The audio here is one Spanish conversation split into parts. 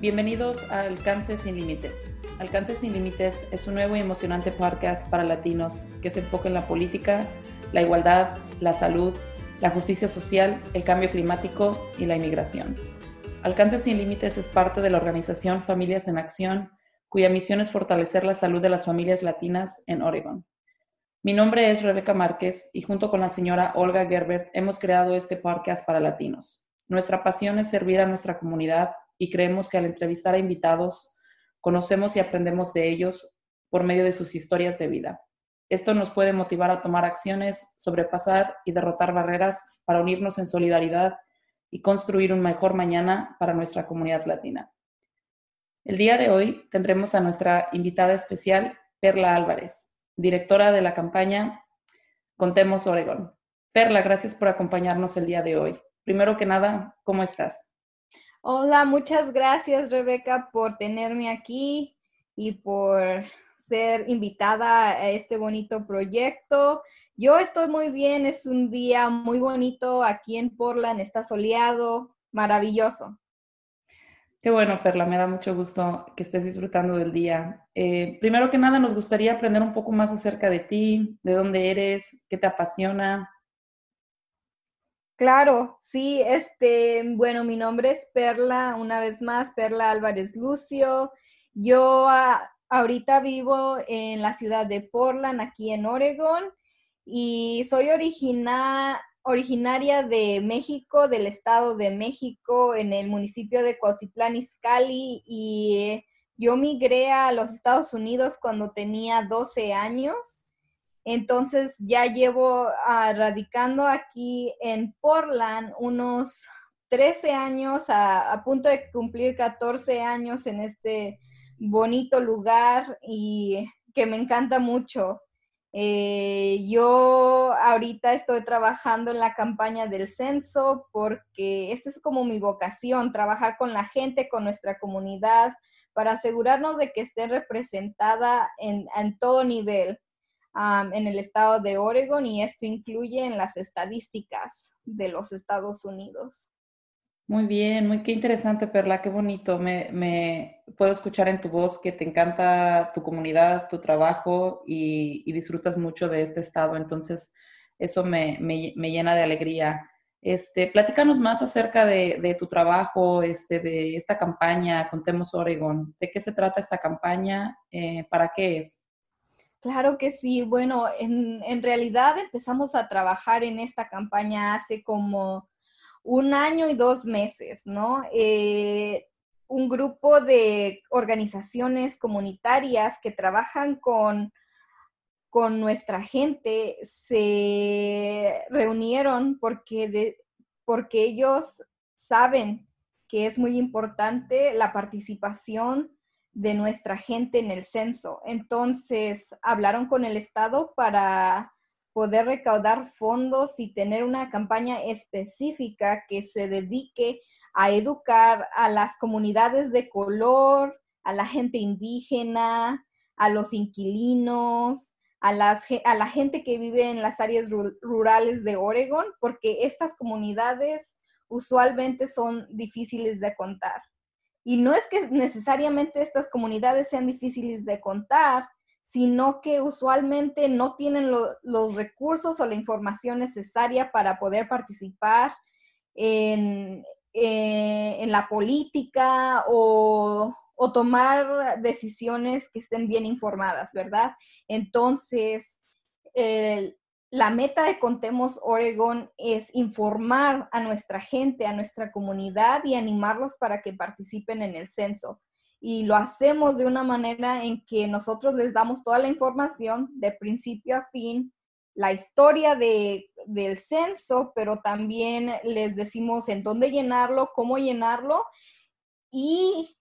Bienvenidos a Alcance sin Límites. Alcance sin Límites es un nuevo y emocionante podcast para latinos que se enfoca en la política, la igualdad, la salud, la justicia social, el cambio climático y la inmigración. Alcance sin Límites es parte de la organización Familias en Acción, cuya misión es fortalecer la salud de las familias latinas en Oregon. Mi nombre es Rebeca Márquez y junto con la señora Olga Gerbert hemos creado este podcast para latinos. Nuestra pasión es servir a nuestra comunidad y creemos que al entrevistar a invitados, conocemos y aprendemos de ellos por medio de sus historias de vida. Esto nos puede motivar a tomar acciones, sobrepasar y derrotar barreras para unirnos en solidaridad y construir un mejor mañana para nuestra comunidad latina. El día de hoy tendremos a nuestra invitada especial, Perla Álvarez, directora de la campaña Contemos Oregón. Perla, gracias por acompañarnos el día de hoy. Primero que nada, ¿cómo estás? Hola, muchas gracias Rebeca por tenerme aquí y por ser invitada a este bonito proyecto. Yo estoy muy bien, es un día muy bonito aquí en Portland, está soleado, maravilloso. Qué bueno, Perla, me da mucho gusto que estés disfrutando del día. Eh, primero que nada, nos gustaría aprender un poco más acerca de ti, de dónde eres, qué te apasiona. Claro, sí, este, bueno, mi nombre es Perla, una vez más, Perla Álvarez Lucio. Yo ah, ahorita vivo en la ciudad de Portland, aquí en Oregon, y soy originaria de México, del Estado de México, en el municipio de Cuautitlán Izcalli, y yo migré a los Estados Unidos cuando tenía 12 años. Entonces ya llevo ah, radicando aquí en Portland unos 13 años, a, punto de cumplir 14 años en este bonito lugar y que me encanta mucho. Eh, yo ahorita estoy trabajando en la campaña del censo porque esta es como mi vocación, trabajar con la gente, con nuestra comunidad, para asegurarnos de que esté representada en, todo nivel en el estado de Oregon y esto incluye en las estadísticas de los Estados Unidos. Muy bien, muy qué interesante, Perla, qué bonito. Me, puedo escuchar en tu voz que te encanta tu comunidad, tu trabajo y, disfrutas mucho de este estado. Entonces, eso me, llena de alegría. Este, platícanos más acerca de, tu trabajo, este, de esta campaña Contemos Oregon. ¿De qué se trata esta campaña? Eh, ¿Para qué es? Claro que sí. Bueno, en, en realidad empezamos a trabajar en esta campaña hace como un año y dos meses, ¿no? Eh, un grupo de organizaciones comunitarias que trabajan con, con nuestra gente se reunieron porque, porque ellos saben que es muy importante la participación de nuestra gente en el censo. Entonces, hablaron con el Estado para poder recaudar fondos y tener una campaña específica que se dedique a educar a las comunidades de color, a la gente indígena, a los inquilinos, a, las, a la gente que vive en las áreas rurales de Oregon, porque estas comunidades usualmente son difíciles de contar. Y no es que necesariamente estas comunidades sean difíciles de contar, sino que usualmente no tienen los recursos o la información necesaria para poder participar en, eh, la política o, tomar decisiones que estén bien informadas, ¿verdad? Entonces, la meta de Contemos Oregon es informar a nuestra gente, a nuestra comunidad y animarlos para que participen en el censo. Y lo hacemos de una manera en que nosotros les damos toda la información de principio a fin, la historia de, del censo, pero también les decimos en dónde llenarlo, cómo llenarlo. Y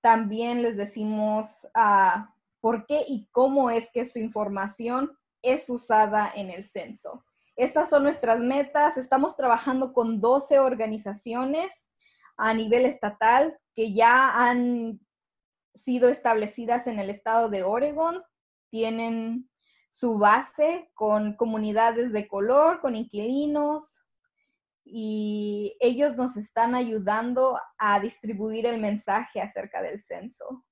también les decimos uh, por qué y cómo es que su información es usada en el censo. Estas son nuestras metas. Estamos trabajando con 12 organizaciones a nivel estatal que ya han sido establecidas en el estado de Oregon, tienen su base con comunidades de color, con inquilinos y ellos nos están ayudando a distribuir el mensaje acerca del censo.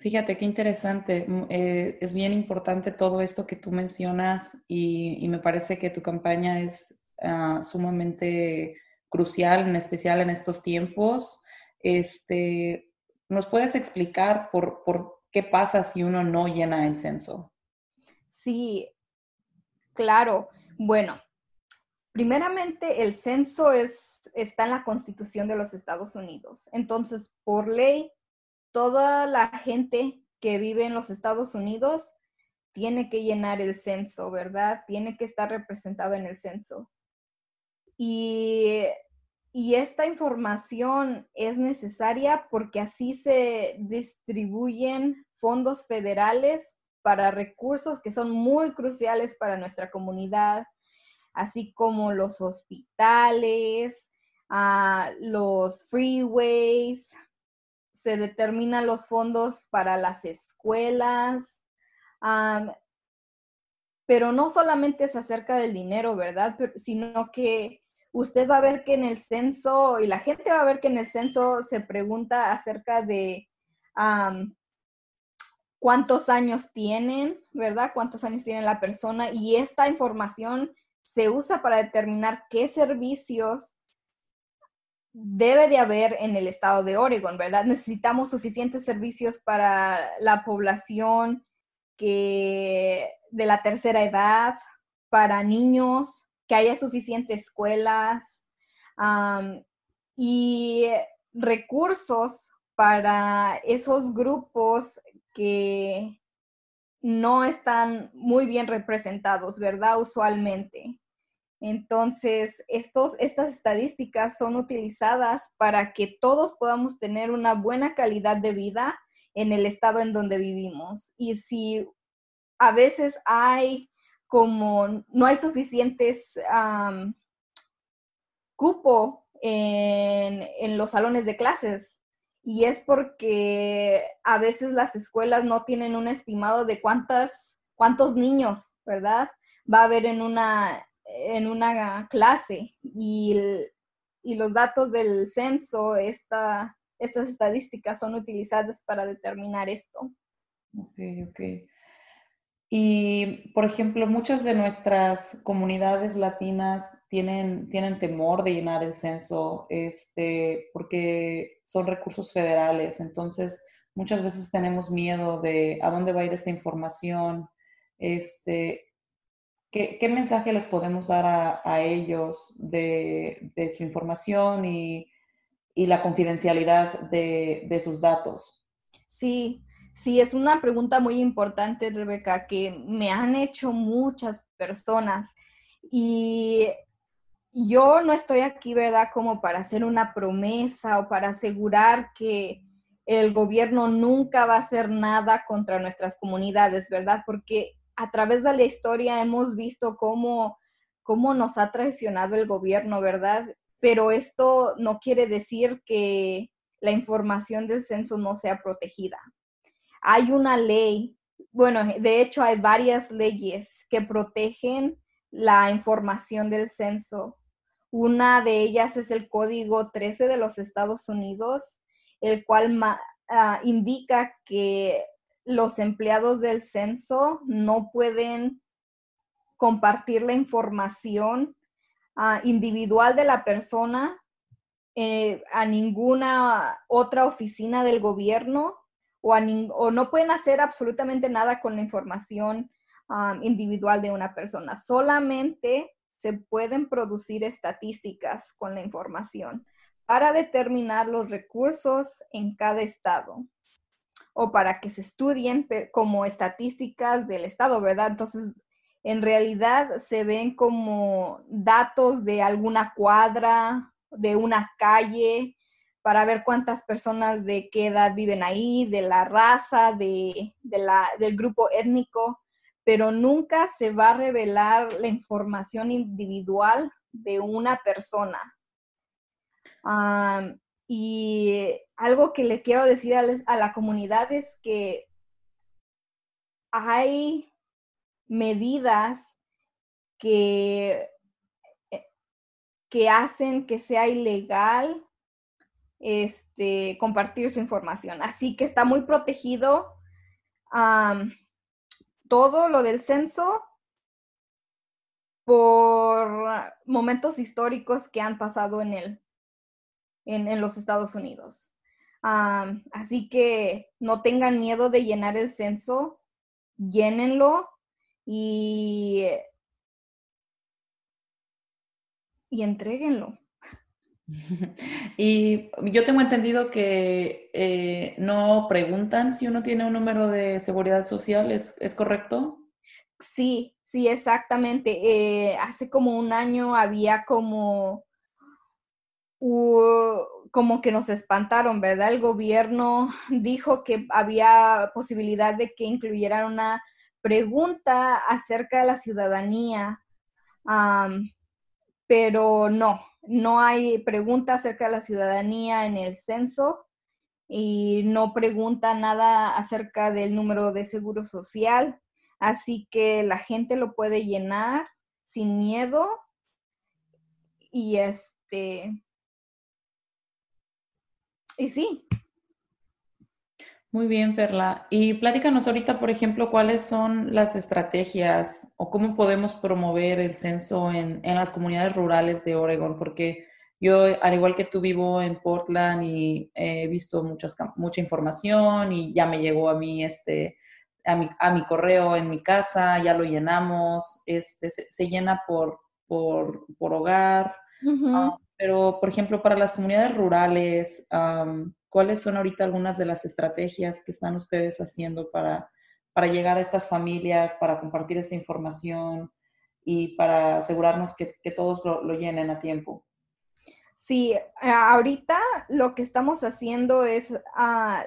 Fíjate qué interesante. Mm, eh, es bien importante todo esto que tú mencionas y, me parece que tu campaña es ah, sumamente crucial, en especial en estos tiempos. Este, ¿Nos puedes explicar por, por qué pasa si uno no llena el censo? Sí, claro. Bueno, primeramente el censo es, está en la Constitución de los Estados Unidos. Entonces, por ley, toda la gente que vive en los Estados Unidos tiene que llenar el censo, ¿verdad? Tiene que estar representado en el censo. Y, esta información es necesaria porque así se distribuyen fondos federales para recursos que son muy cruciales para nuestra comunidad, así como los hospitales, ah, los freeways, se determinan los fondos para las escuelas, pero no solamente es acerca del dinero, ¿verdad? sino que usted va a ver que en el censo, y la gente va a ver que en el censo se pregunta acerca de cuántos años tienen, ¿verdad? Cuántos años tiene la persona, y esta información se usa para determinar qué servicios debe de haber en el estado de Oregon, ¿verdad? Necesitamos suficientes servicios para la población que de la tercera edad, para niños, que haya suficientes escuelas y recursos para esos grupos que no están muy bien representados, ¿verdad? Usualmente. Entonces, estos, estas estadísticas son utilizadas para que todos podamos tener una buena calidad de vida en el estado en donde vivimos. Y si a veces hay como, no hay suficientes cupo en, en los salones de clases, y es porque a veces las escuelas no tienen un estimado de cuántas, cuántos niños, ¿verdad? Va a haber en una, en una clase y, y los datos del censo, esta, estas estadísticas son utilizadas para determinar esto. Ok, ok. Y, por ejemplo, muchas de nuestras comunidades latinas tienen, tienen temor de llenar el censo este, porque son recursos federales. Entonces, muchas veces tenemos miedo de a dónde va a ir esta información. Este, ¿Qué, mensaje les podemos dar a, ellos de, su información y, la confidencialidad de, sus datos? Sí, sí, es una pregunta muy importante, Rebeca, que me han hecho muchas personas. Y yo no estoy aquí, ¿verdad?, como para hacer una promesa o para asegurar que el gobierno nunca va a hacer nada contra nuestras comunidades, ¿verdad? Porque a través de la historia hemos visto cómo, cómo nos ha traicionado el gobierno, ¿verdad? Pero esto no quiere decir que la información del censo no sea protegida. Hay una ley, bueno, de hecho hay varias leyes que protegen la información del censo. Una de ellas es el Código 13 de los Estados Unidos, el cual ah, indica que los empleados del censo no pueden compartir la información ah, individual de la persona eh, a ninguna otra oficina del gobierno o, o, no pueden hacer absolutamente nada con la información ah, individual de una persona. Solamente se pueden producir estadísticas con la información para determinar los recursos en cada estado o para que se estudien como estadísticas del Estado, ¿verdad? Entonces, en realidad se ven como datos de alguna cuadra, de una calle, para ver cuántas personas de qué edad viven ahí, de la raza, de, del grupo étnico, pero nunca se va a revelar la información individual de una persona. Y algo que le quiero decir a, la comunidad es que hay medidas que, eh, que hacen que sea ilegal este, compartir su información. Así que está muy protegido todo lo del censo por momentos históricos que han pasado en, el, en, los Estados Unidos. así que no tengan miedo de llenar el censo, llénenlo y, y entréguenlo. Y yo tengo entendido que eh, no preguntan si uno tiene un número de seguridad social, ¿es, correcto? Sí, sí, exactamente. Eh, hace como un año había como, como que nos espantaron, ¿verdad? El gobierno dijo que había posibilidad de que incluyeran una pregunta acerca de la ciudadanía, pero no, no hay pregunta acerca de la ciudadanía en el censo y no pregunta nada acerca del número de seguro social, así que la gente lo puede llenar sin miedo y este y sí, muy bien, Ferla. Y pláticanos ahorita, por ejemplo, cuáles son las estrategias o cómo podemos promover el censo en, las comunidades rurales de Oregon, porque yo, al igual que tú, vivo en Portland y he visto muchas, mucha información y ya me llegó a mí este, a mi, a mi correo en mi casa, ya lo llenamos, este, se, llena por, por, hogar. Ah, pero, por ejemplo, para las comunidades rurales, ¿Cuáles son ahorita algunas de las estrategias que están ustedes haciendo para, para llegar a estas familias, para compartir esta información y para asegurarnos que, todos lo, llenen a tiempo? Sí, ahorita lo que estamos haciendo es, ah,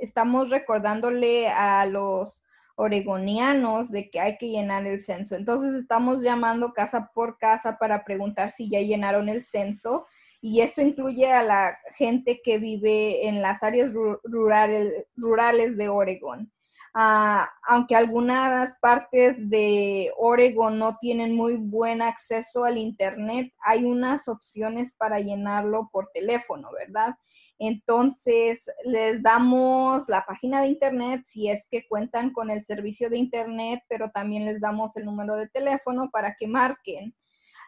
estamos recordándole a los oregonianos de que hay que llenar el censo. Entonces estamos llamando casa por casa para preguntar si ya llenaron el censo y esto incluye a la gente que vive en las áreas rurales, de Oregon. Ah, aunque algunas partes de Oregon no tienen muy buen acceso al Internet, hay unas opciones para llenarlo por teléfono, ¿verdad? Entonces, les damos la página de Internet si es que cuentan con el servicio de Internet, pero también les damos el número de teléfono para que marquen.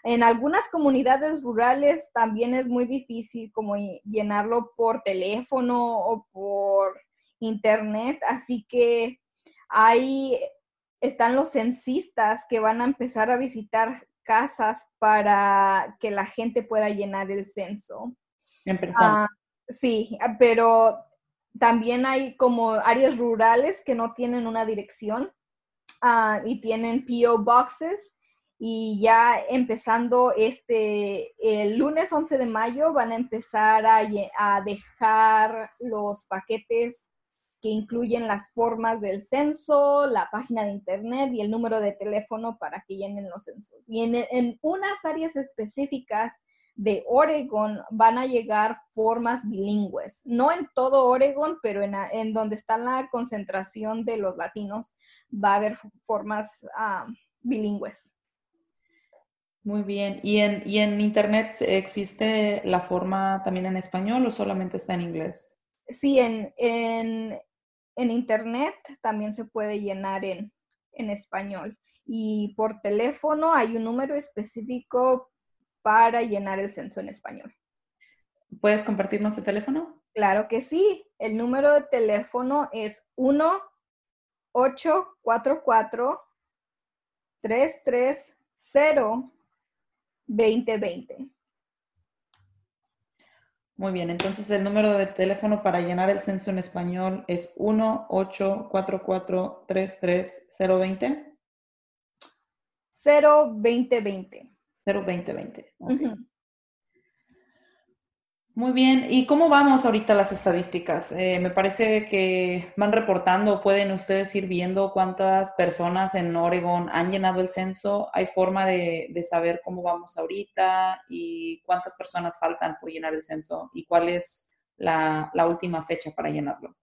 En algunas comunidades rurales también es muy difícil como llenarlo por teléfono o por internet, así que ahí están los censistas que van a empezar a visitar casas para que la gente pueda llenar el censo. En persona. Ah, sí, pero también hay como áreas rurales que no tienen una dirección ah, y tienen PO boxes y ya empezando este, el lunes 11 de mayo van a empezar a, a, dejar los paquetes que incluyen las formas del censo, la página de internet y el número de teléfono para que llenen los censos. Y en, en unas áreas específicas de Oregon van a llegar formas bilingües. No en todo Oregon, pero en, en donde está la concentración de los latinos va a haber formas ah, bilingües. Muy bien. ¿Y en, ¿Y en Internet existe la forma también en español o solamente está en inglés? Sí, en, en, en Internet también se puede llenar en, en español. Y por teléfono hay un número específico para llenar el censo en español. ¿Puedes compartirnos el teléfono? Claro que sí. El número de teléfono es 1 844 330 2020. Muy bien, entonces el número de teléfono para llenar el censo en español es 1-844-33020. 02020. 02020. Okay. Muy bien, ¿y cómo vamos ahorita las estadísticas? Eh, me parece que van reportando, pueden ustedes ir viendo cuántas personas en Oregon han llenado el censo. ¿Hay forma de, saber cómo vamos ahorita y cuántas personas faltan por llenar el censo y cuál es la, última fecha para llenarlo?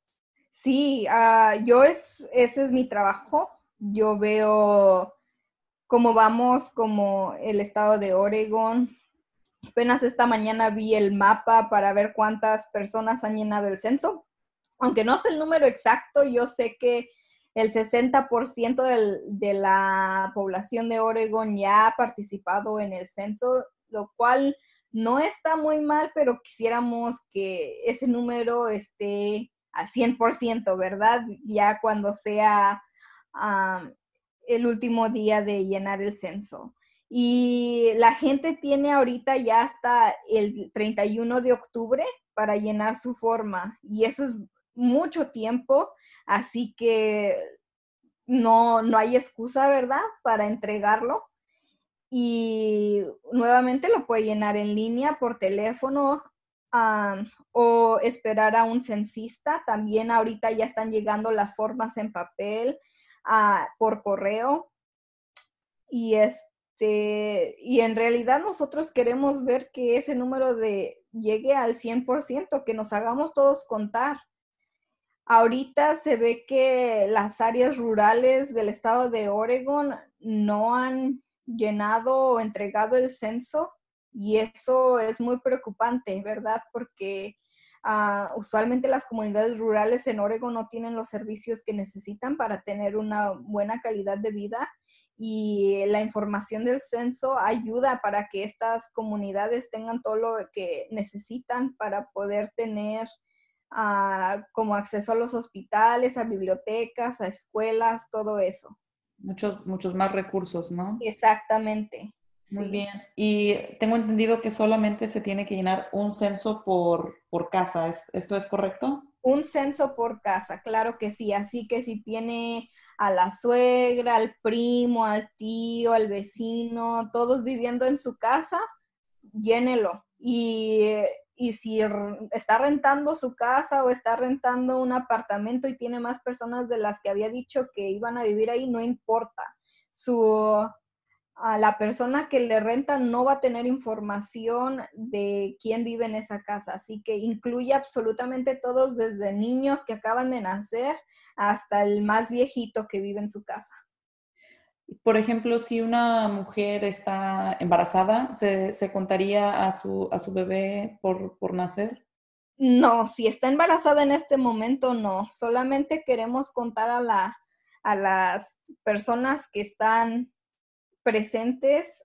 Sí, ah, yo es, ese es mi trabajo. Yo veo cómo vamos como el estado de Oregon Apenas esta mañana vi el mapa para ver cuántas personas han llenado el censo. Aunque no sé el número exacto, yo sé que el 60% del, de la población de Oregon ya ha participado en el censo, lo cual no está muy mal, pero quisiéramos que ese número esté al 100%, ¿verdad? Ya cuando sea el último día de llenar el censo. Y la gente tiene ahorita ya hasta el 31 de octubre para llenar su forma. Y eso es mucho tiempo, así que no, no hay excusa, ¿verdad?, para entregarlo. Y nuevamente lo puede llenar en línea, por teléfono o esperar a un censista. También ahorita ya están llegando las formas en papel ah, por correo. Y este, y en realidad nosotros queremos ver que ese número de llegue al 100%, que nos hagamos todos contar. Ahorita se ve que las áreas rurales del estado de Oregon no han llenado o entregado el censo y eso es muy preocupante, ¿verdad? Porque ah, usualmente las comunidades rurales en Oregon no tienen los servicios que necesitan para tener una buena calidad de vida y la información del censo ayuda para que estas comunidades tengan todo lo que necesitan para poder tener como acceso a los hospitales, a bibliotecas, a escuelas, todo eso. Muchos, muchos más recursos, ¿no? Exactamente. Muy bien. Y tengo entendido que solamente se tiene que llenar un censo por, por casa. ¿Esto es correcto? Un censo por casa, claro que sí. Así que si tiene a la suegra, al primo, al tío, al vecino, todos viviendo en su casa, llénelo. Y y si está rentando su casa o está rentando un apartamento y tiene más personas de las que había dicho que iban a vivir ahí, no importa. Su, a la persona que le renta no va a tener información de quién vive en esa casa, así que incluye absolutamente todos, desde niños que acaban de nacer hasta el más viejito que vive en su casa. Por ejemplo, si una mujer está embarazada, ¿se, contaría a su, a su bebé por, por, nacer? No, si está embarazada en este momento, no. Solamente queremos contar a, la, a las personas que están presentes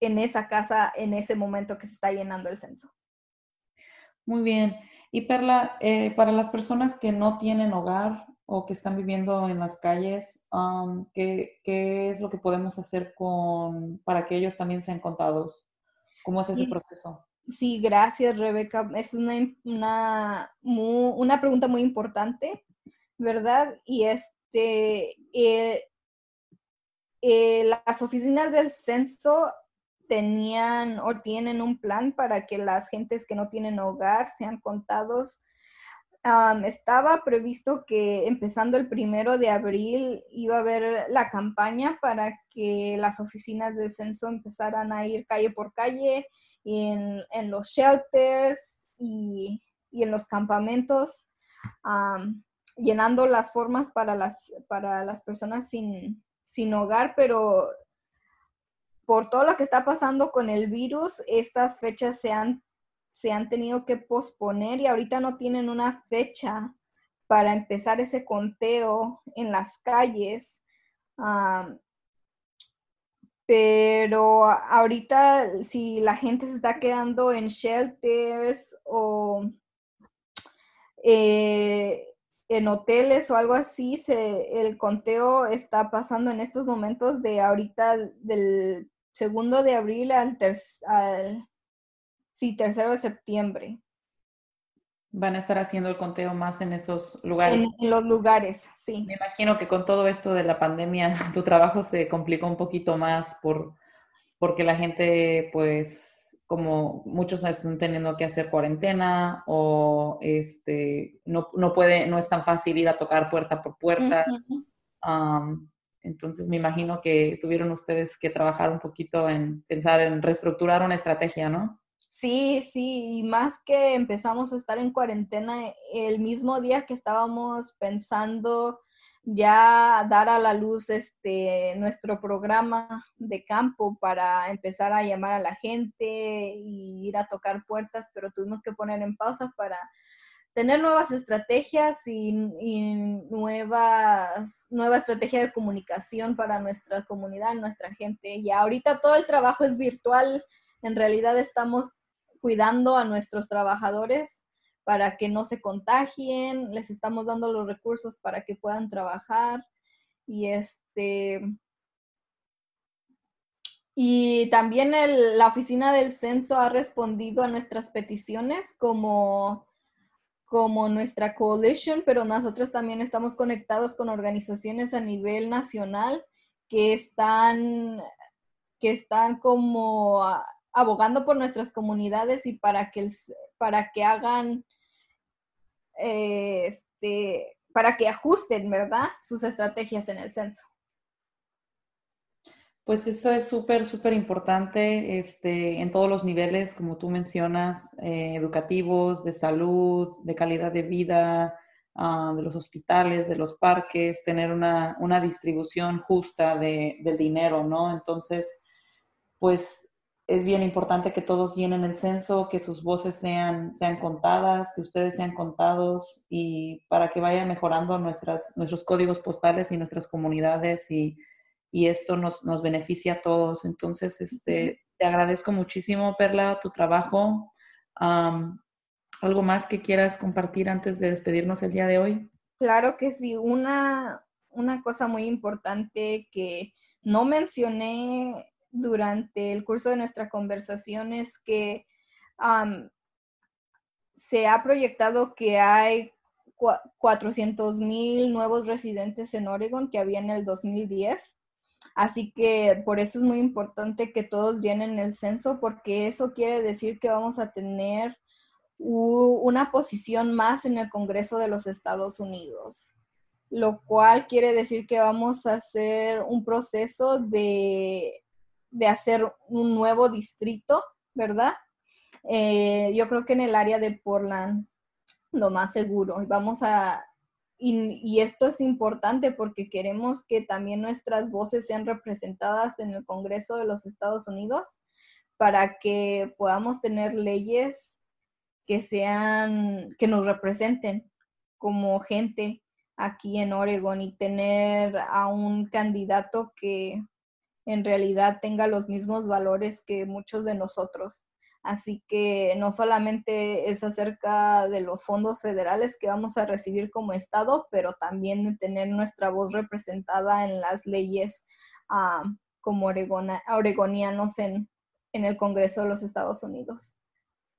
en esa casa en ese momento que se está llenando el censo. Muy bien. Y Perla, eh, para las personas que no tienen hogar, o que están viviendo en las calles, ¿qué, ¿qué, es lo que podemos hacer con, para que ellos también sean contados? ¿Cómo es ese proceso? Sí, gracias Rebeca. Es una, una, una pregunta muy importante, ¿verdad? Y este, eh, eh, las oficinas del censo tenían o tienen un plan para que las gentes que no tienen hogar sean contados. Estaba previsto que empezando el primero de abril iba a haber la campaña para que las oficinas de censo empezaran a ir calle por calle en, en los shelters y, y, en los campamentos, llenando las formas para las, para las personas sin, sin hogar, pero por todo lo que está pasando con el virus, estas fechas se han se han tenido que posponer y ahorita no tienen una fecha para empezar ese conteo en las calles. pero ahorita si la gente se está quedando en shelters o eh, en hoteles o algo así, se, el conteo está pasando en estos momentos de ahorita del segundo de abril al, al Sí, tercero de septiembre. Van a estar haciendo el conteo más en esos lugares. En, los lugares, sí. Me imagino que con todo esto de la pandemia, tu trabajo se complicó un poquito más por, porque la gente, pues, como muchos están teniendo que hacer cuarentena o este, no, no puede, no es tan fácil ir a tocar puerta por puerta. entonces me imagino que tuvieron ustedes que trabajar un poquito en pensar en reestructurar una estrategia, ¿no? Sí, sí, y más que empezamos a estar en cuarentena el mismo día que estábamos pensando ya dar a la luz este nuestro programa de campo para empezar a llamar a la gente y ir a tocar puertas, pero tuvimos que poner en pausa para tener nuevas estrategias y, nuevas, nueva estrategia de comunicación para nuestra comunidad, nuestra gente. Y ahorita todo el trabajo es virtual. En realidad estamos cuidando a nuestros trabajadores para que no se contagien, les estamos dando los recursos para que puedan trabajar y este y también la oficina del censo ha respondido a nuestras peticiones como como nuestra coalition, pero nosotros también estamos conectados con organizaciones a nivel nacional que están, que están como abogando por nuestras comunidades y para que, para que hagan, eh, este, para que ajusten, ¿verdad? Sus estrategias en el censo. Pues esto es súper, súper importante este, en todos los niveles, como tú mencionas, eh, educativos, de salud, de calidad de vida, ah, de los hospitales, de los parques, tener una, una distribución justa de, del dinero, ¿no? Entonces, pues es bien importante que todos llenen el censo, que sus voces sean, sean contadas, que ustedes sean contados y para que vayan mejorando nuestras, nuestros códigos postales y nuestras comunidades y y esto nos, nos beneficia a todos. Entonces, este, te agradezco muchísimo, Perla, tu trabajo. ¿Algo más que quieras compartir antes de despedirnos el día de hoy? Claro que sí. Una, una cosa muy importante que no mencioné durante el curso de nuestra conversación es que se ha proyectado que hay 400 mil nuevos residentes en Oregon que había en el 2010 Así que por eso es muy importante que todos llenen el censo, porque eso quiere decir que vamos a tener una posición más en el Congreso de los Estados Unidos, lo cual quiere decir que vamos a hacer un proceso de, hacer un nuevo distrito, ¿verdad? Eh, yo creo que en el área de Portland, lo más seguro. Vamos a y, esto es importante porque queremos que también nuestras voces sean representadas en el Congreso de los Estados Unidos para que podamos tener leyes que sean, que nos representen como gente aquí en Oregon y tener a un candidato que en realidad tenga los mismos valores que muchos de nosotros. Así que no solamente es acerca de los fondos federales que vamos a recibir como Estado, pero también de tener nuestra voz representada en las leyes ah, como oregonianos en, en el Congreso de los Estados Unidos.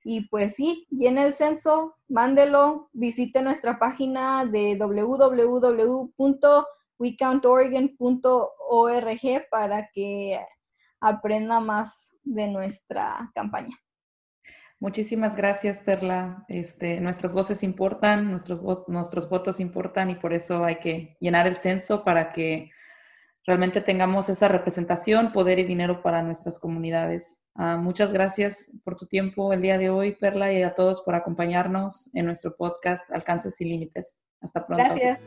Y pues sí, llene el censo, mándelo, visite nuestra página de www.wecountoregon.org para que aprenda más de nuestra campaña. Muchísimas gracias, Perla. Este, nuestras voces importan, nuestros, nuestros votos importan y por eso hay que llenar el censo para que realmente tengamos esa representación, poder y dinero para nuestras comunidades. Ah, muchas gracias por tu tiempo el día de hoy, Perla, y a todos por acompañarnos en nuestro podcast Alcances sin Límites. Hasta pronto. Gracias.